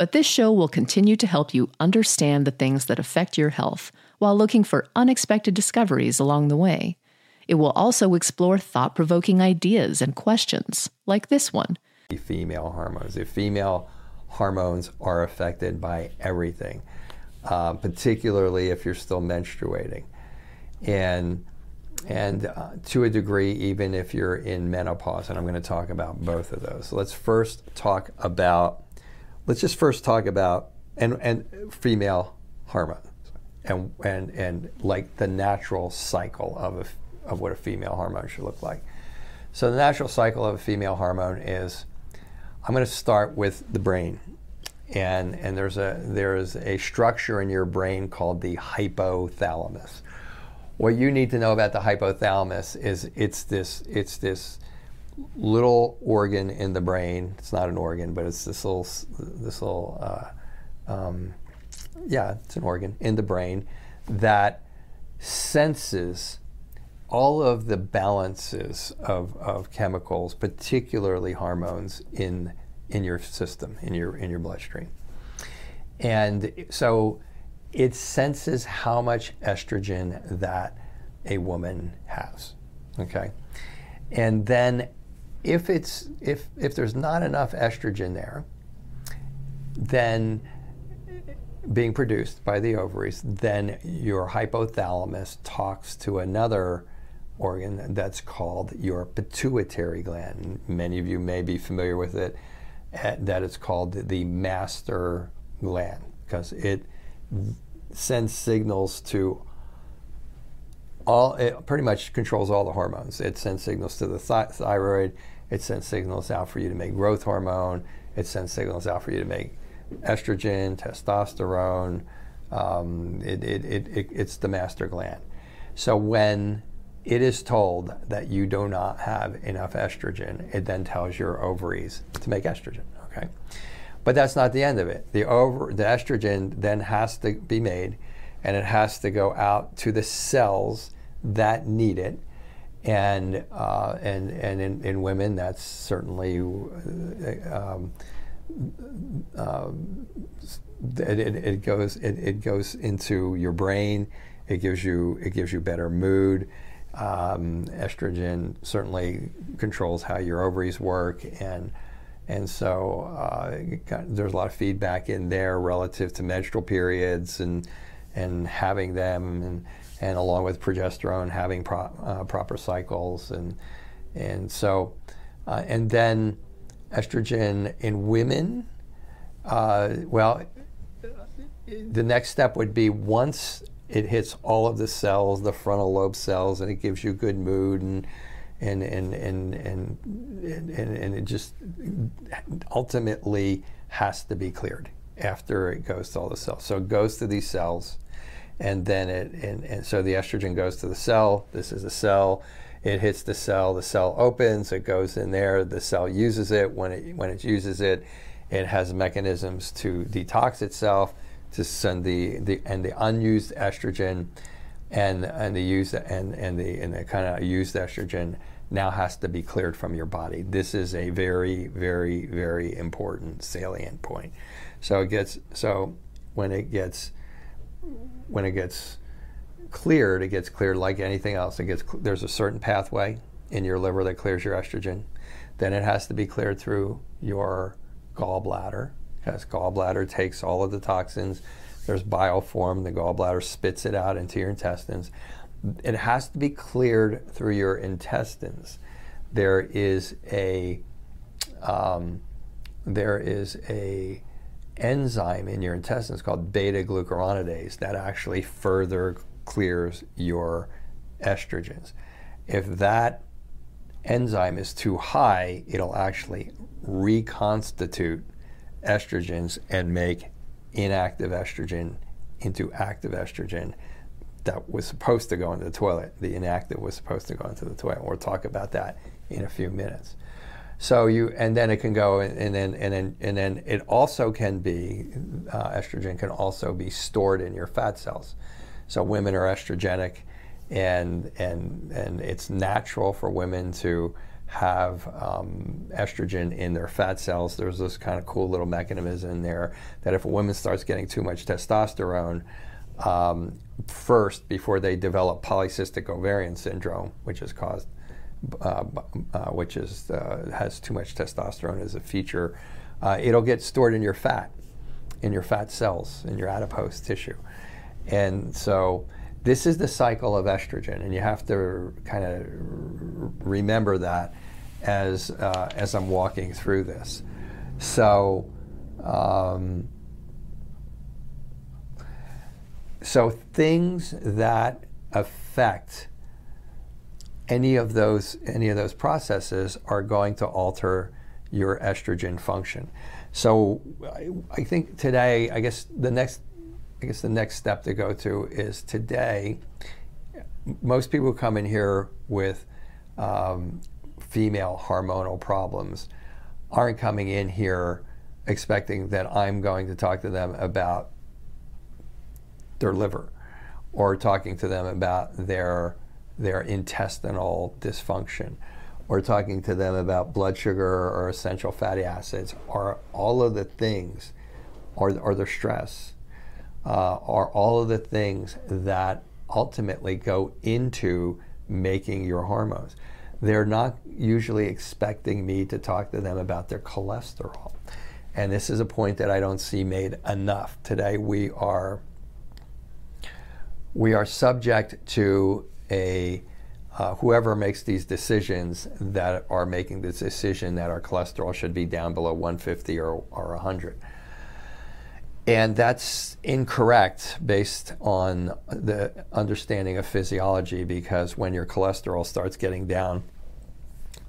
But this show will continue to help you understand the things that affect your health while looking for unexpected discoveries along the way. It will also explore thought provoking ideas and questions, like this one. Female hormones. If female hormones are affected by everything, uh, particularly if you're still menstruating. And and uh, to a degree, even if you're in menopause, and I'm going to talk about both of those. So let's first talk about, let's just first talk about, and, and female hormones, and, and, and like the natural cycle of, a, of what a female hormone should look like. So the natural cycle of a female hormone is, I'm going to start with the brain. And, and there's, a, there's a structure in your brain called the hypothalamus what you need to know about the hypothalamus is it's this it's this little organ in the brain. It's not an organ, but it's this little this little uh, um, yeah, it's an organ in the brain that senses all of the balances of, of chemicals, particularly hormones in in your system, in your in your bloodstream. And so it senses how much estrogen that a woman has. Okay? And then if it's if if there's not enough estrogen there, then being produced by the ovaries, then your hypothalamus talks to another organ that's called your pituitary gland. Many of you may be familiar with it, eh, that it's called the master gland because it sends signals to all it pretty much controls all the hormones. It sends signals to the th- thyroid. It sends signals out for you to make growth hormone. It sends signals out for you to make estrogen, testosterone. Um, it, it, it, it's the master gland. So when it is told that you do not have enough estrogen, it then tells your ovaries to make estrogen. Okay, but that's not the end of it. The over the estrogen then has to be made, and it has to go out to the cells that need it. And, uh, and, and in, in, women, that's certainly um, uh, it, it, it, goes it, it goes into your brain. It gives you it gives you better mood. Um, estrogen certainly controls how your ovaries work, and and so uh, got, there's a lot of feedback in there relative to menstrual periods and and having them and and along with progesterone having pro, uh, proper cycles. And and so uh, and then estrogen in women uh, well the next step would be once it hits all of the cells the frontal lobe cells and it gives you good mood and and and and and and, and it just ultimately has to be cleared after it goes to all the cells. So it goes to these cells and then it and, and so the estrogen goes to the cell. This is a cell. It hits the cell. The cell opens. It goes in there. The cell uses it. When it when it uses it, it has mechanisms to detox itself to send the, the and the unused estrogen and and the used and and the and the kind of used estrogen now has to be cleared from your body. This is a very very very important salient point. So it gets so when it gets when it gets cleared, it gets cleared like anything else. It gets there's a certain pathway in your liver that clears your estrogen. Then it has to be cleared through your gallbladder because gallbladder takes all of the toxins. There's bile form. The gallbladder spits it out into your intestines. It has to be cleared through your intestines. There is a um, there is a enzyme in your intestines called beta glucuronidase that actually further clears your estrogens. If that enzyme is too high, it'll actually reconstitute estrogens and make inactive estrogen into active estrogen that was supposed to go into the toilet. The inactive was supposed to go into the toilet. We'll talk about that in a few minutes. So you and then it can go and, then and then and then it also can be uh, estrogen can also be stored in your fat cells. So women are estrogenic, and and and it's natural for women to have um, estrogen in their fat cells. There's this kind of cool little mechanism in there that if a woman starts getting too much testosterone, um, first before they develop polycystic ovarian syndrome, which is caused, uh, uh, which is uh, has too much testosterone as a feature, uh, it'll get stored in your fat, in your fat cells, in your adipose tissue, and so this is the cycle of estrogen, and you have to kind of remember that as uh, as I'm walking through this. So. Um, so things that affect any of those any of those processes are going to alter your estrogen function. So I, I think today, I guess the next I guess the next step to go to is today, most people come in here with um, female hormonal problems aren't coming in here expecting that I'm going to talk to them about their liver or talking to them about their, their intestinal dysfunction or talking to them about blood sugar or essential fatty acids or all of the things or, or their stress uh, are all of the things that ultimately go into making your hormones. They're not usually expecting me to talk to them about their cholesterol. And this is a point that I don't see made enough. Today we are we are subject to a uh, whoever makes these decisions that are making this decision that our cholesterol should be down below 150 or, or 100. And that's incorrect based on the understanding of physiology because when your cholesterol starts getting down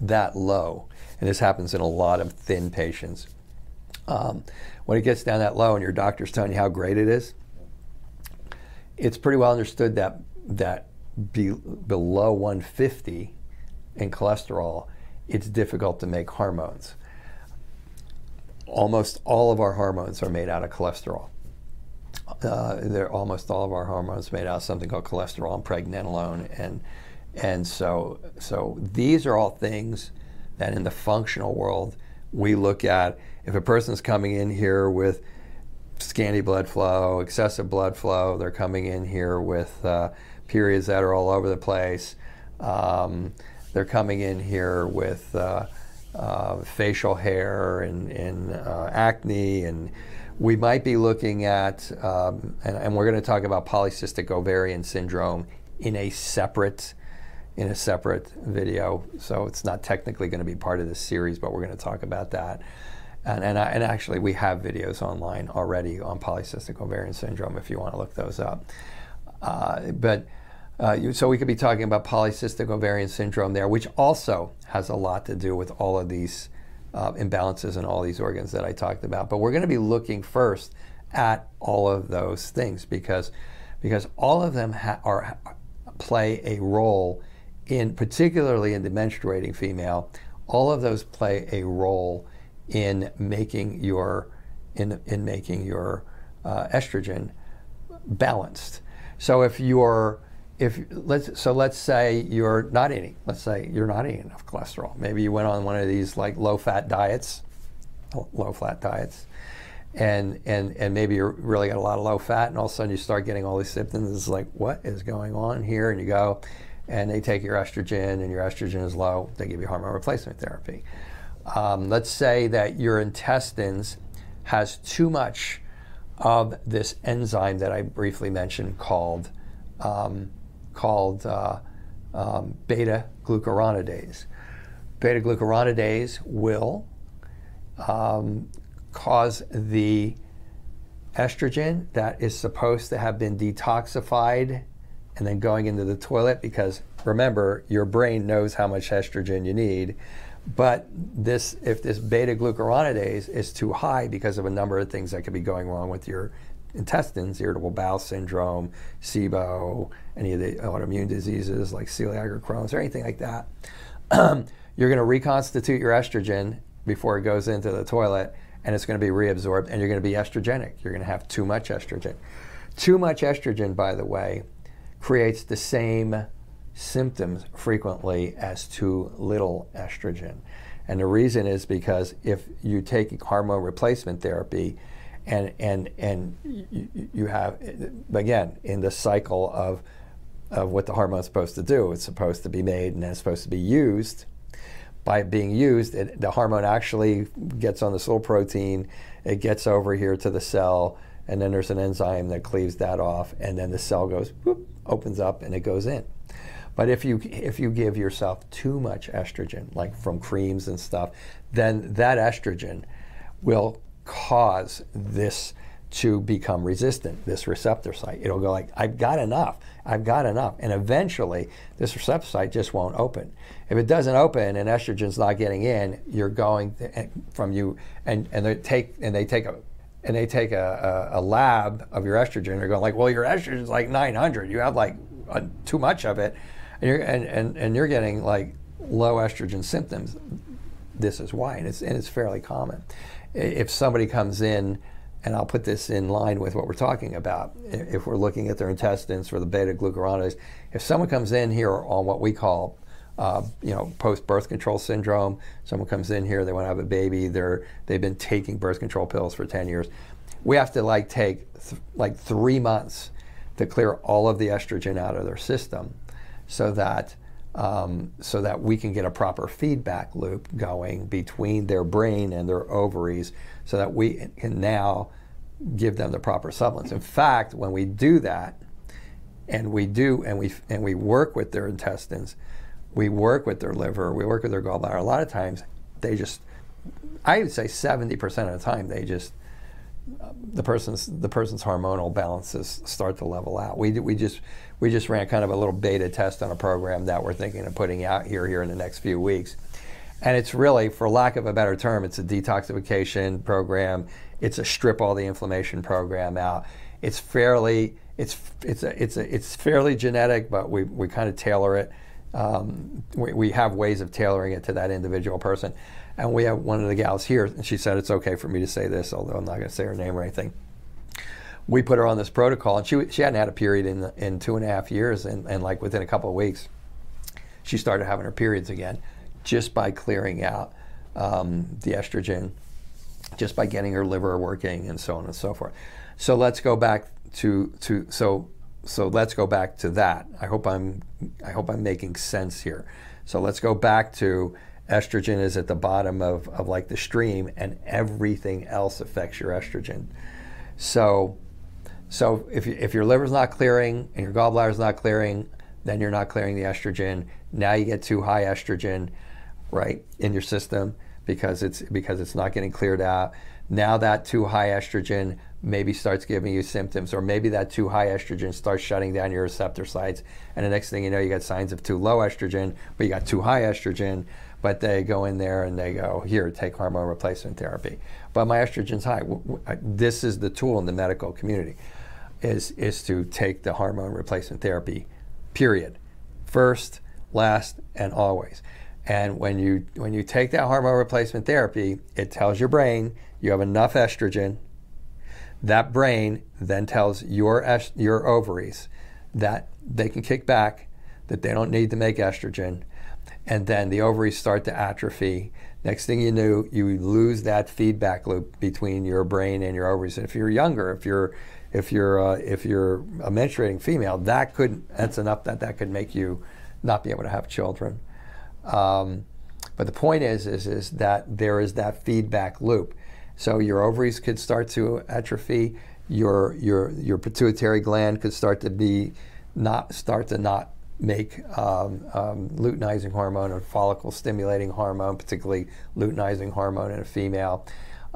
that low, and this happens in a lot of thin patients, um, when it gets down that low and your doctor's telling you how great it is, it's pretty well understood that that be, below 150 in cholesterol, it's difficult to make hormones almost all of our hormones are made out of cholesterol. Uh, they're almost all of our hormones made out of something called cholesterol and pregnenolone, and and so so these are all things that in the functional world we look at. If a person's coming in here with scanty blood flow, excessive blood flow, they're coming in here with uh, periods that are all over the place. Um, they're coming in here with uh, uh, facial hair and, and uh, acne, and we might be looking at, um, and, and, we're going to talk about polycystic ovarian syndrome in a separate in a separate video. So it's not technically going to be part of this series, but we're going to talk about that. And, and, and actually, we have videos online already on polycystic ovarian syndrome if you want to look those up. Uh, but uh, you, so we could be talking about polycystic ovarian syndrome there, which also has a lot to do with all of these uh, imbalances in all these organs that I talked about. But we're going to be looking first at all of those things because because all of them are play a role in particularly in the menstruating female. All of those play a role in making your in in making your uh, estrogen balanced. So if you're if let's so let's say you're not eating. Let's say you're not eating enough cholesterol. Maybe you went on one of these like low fat diets low fat diets and and and maybe you really got a lot of low fat and all of a sudden you start getting all these symptoms. It's like what is going on here? And you go and they take your estrogen and your estrogen is low. They give you hormone replacement therapy. Um, let's say that your intestines has too much of this enzyme that i briefly mentioned called um, called uh, um, beta glucuronidase. Beta glucuronidase will um, cause the estrogen that is supposed to have been detoxified and then going into the toilet because remember your brain knows how much estrogen you need but this if this beta glucuronidase is too high because of a number of things that could be going wrong with your intestines, irritable bowel syndrome, SIBO, any of the autoimmune diseases like celiac or Crohn's or anything like that, um, you're going to reconstitute your estrogen before it goes into the toilet and it's going to be reabsorbed and you're going to be estrogenic. You're going to have too much estrogen. Too much estrogen, by the way, creates the same symptoms frequently as too little estrogen. And the reason is because if you take hormone replacement therapy and, and, and you, have, again, in the cycle of, of what the hormone is supposed to do, it's supposed to be made and then it's supposed to be used. By being used, it, the hormone actually gets on this little protein, it gets over here to the cell, and then there's an enzyme that cleaves that off, and then the cell goes, whoop, opens up, and it goes in. But if you if you give yourself too much estrogen, like from creams and stuff, then that estrogen will cause this to become resistant, this receptor site. It'll go like, I've got enough, I've got enough. And eventually, this receptor site just won't open. If it doesn't open and estrogen's not getting in, you're going to, from you, and, and they take, and they take a, and they take a, a, a lab of your estrogen, they're going like, well, your estrogen's like 900, you have like a, too much of it and you're, and, and, and you're getting like low estrogen symptoms, this is why, and it's, and it's fairly common. If somebody comes in, and I'll put this in line with what we're talking about, if we're looking at their intestines for the beta glucuronidase, if someone comes in here on what we call uh, you know, post birth control syndrome. Someone comes in here, they want to have a baby. They're they've been taking birth control pills for 10 years. We have to like take th- like three months to clear all of the estrogen out of their system so that um, so that we can get a proper feedback loop going between their brain and their ovaries so that we can now give them the proper supplements. In fact, when we do that, and we do, and we and we work with their intestines, we work with their liver, we work with their gallbladder. A lot of times, they just, I would say, 70% of the time, they just the person's the person's hormonal balances start to level out. We we just we just ran kind of a little beta test on a program that we're thinking of putting out here here in the next few weeks. And it's really, for lack of a better term, it's a detoxification program. It's a strip all the inflammation program out. It's fairly it's it's a, it's a, it's fairly genetic, but we we kind of tailor it. Um, we, we have ways of tailoring it to that individual person. And we have one of the gals here, and she said it's okay for me to say this, although I'm not going to say her name or anything we put her on this protocol, and she she hadn't had a period in in two and a half years, and, and like within a couple of weeks, she started having her periods again, just by clearing out um, the estrogen, just by getting her liver working, and so on and so forth. So let's go back to to so so let's go back to that. I hope I'm I hope I'm making sense here. So let's go back to estrogen is at the bottom of, of like the stream and everything else affects your estrogen. So so if, if your liver's not clearing and your gallbladder's not clearing, then you're not clearing the estrogen. Now you get too high estrogen, right, in your system because it's because it's not getting cleared out. Now that too high estrogen maybe starts giving you symptoms, or maybe that too high estrogen starts shutting down your receptor sites, and the next thing you know, you got signs of too low estrogen, but you got too high estrogen. But they go in there and they go, here, take hormone replacement therapy. But my estrogen's high. This is the tool in the medical community is, is to take the hormone replacement therapy, period. First, last, and always. And when you, when you take that hormone replacement therapy, it tells your brain you have enough estrogen. That brain then tells your, your ovaries that they can kick back, that they don't need to make estrogen. And then the ovaries start to atrophy. Next thing you know, you lose that feedback loop between your brain and your ovaries. And if you're younger, if you're if you're uh, if you're a menstruating female, that could that's enough that that could make you not be able to have children. Um, but the point is, is is that there is that feedback loop. So your ovaries could start to atrophy. Your your your pituitary gland could start to be not start to not make um, um, luteinizing hormone or follicle stimulating hormone, particularly luteinizing hormone in a female.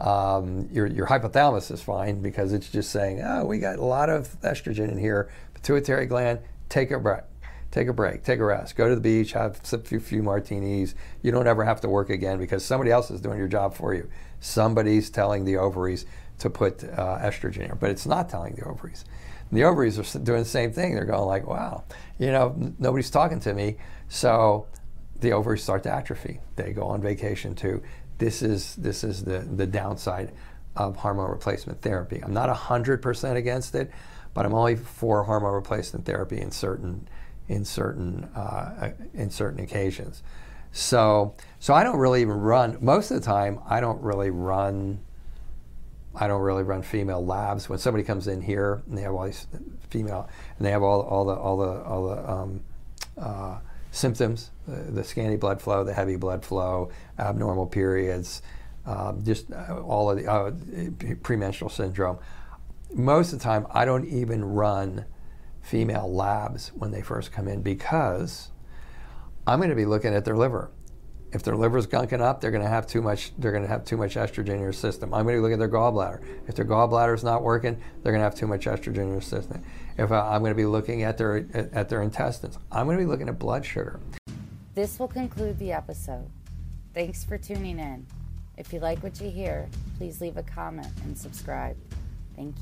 Um, your, your hypothalamus is fine because it's just saying, oh, we got a lot of estrogen in here. Pituitary gland, take a break. Take a break, take a rest, go to the beach, have a few, few martinis. You don't ever have to work again because somebody else is doing your job for you. Somebody's telling the ovaries to put uh, estrogen in, but it's not telling the ovaries. And the ovaries are doing the same thing. They're going like, wow, you know, nobody's talking to me. So the ovaries start to atrophy. They go on vacation too this is this is the the downside of hormone replacement therapy. I'm not 100% against it, but I'm only for hormone replacement therapy in certain in certain uh, in certain occasions. So so I don't really even run most of the time. I don't really run. I don't really run female labs. When somebody comes in here and they have all these female and they have all, all the all the all the um, uh, symptoms, the, the, scanty blood flow, the heavy blood flow, abnormal periods, um, just uh, all of the uh, premenstrual syndrome. Most of the time, I don't even run female labs when they first come in because I'm going to be looking at their liver. If their liver's gunking up, they're going to have too much. They're going to have too much estrogen in their system. I'm going to look at their gallbladder. If their gallbladder is not working, they're going to have too much estrogen in their system. If I, I'm going to be looking at their at, at their intestines, I'm going to be looking at blood sugar. This will conclude the episode. Thanks for tuning in. If you like what you hear, please leave a comment and subscribe. Thank you.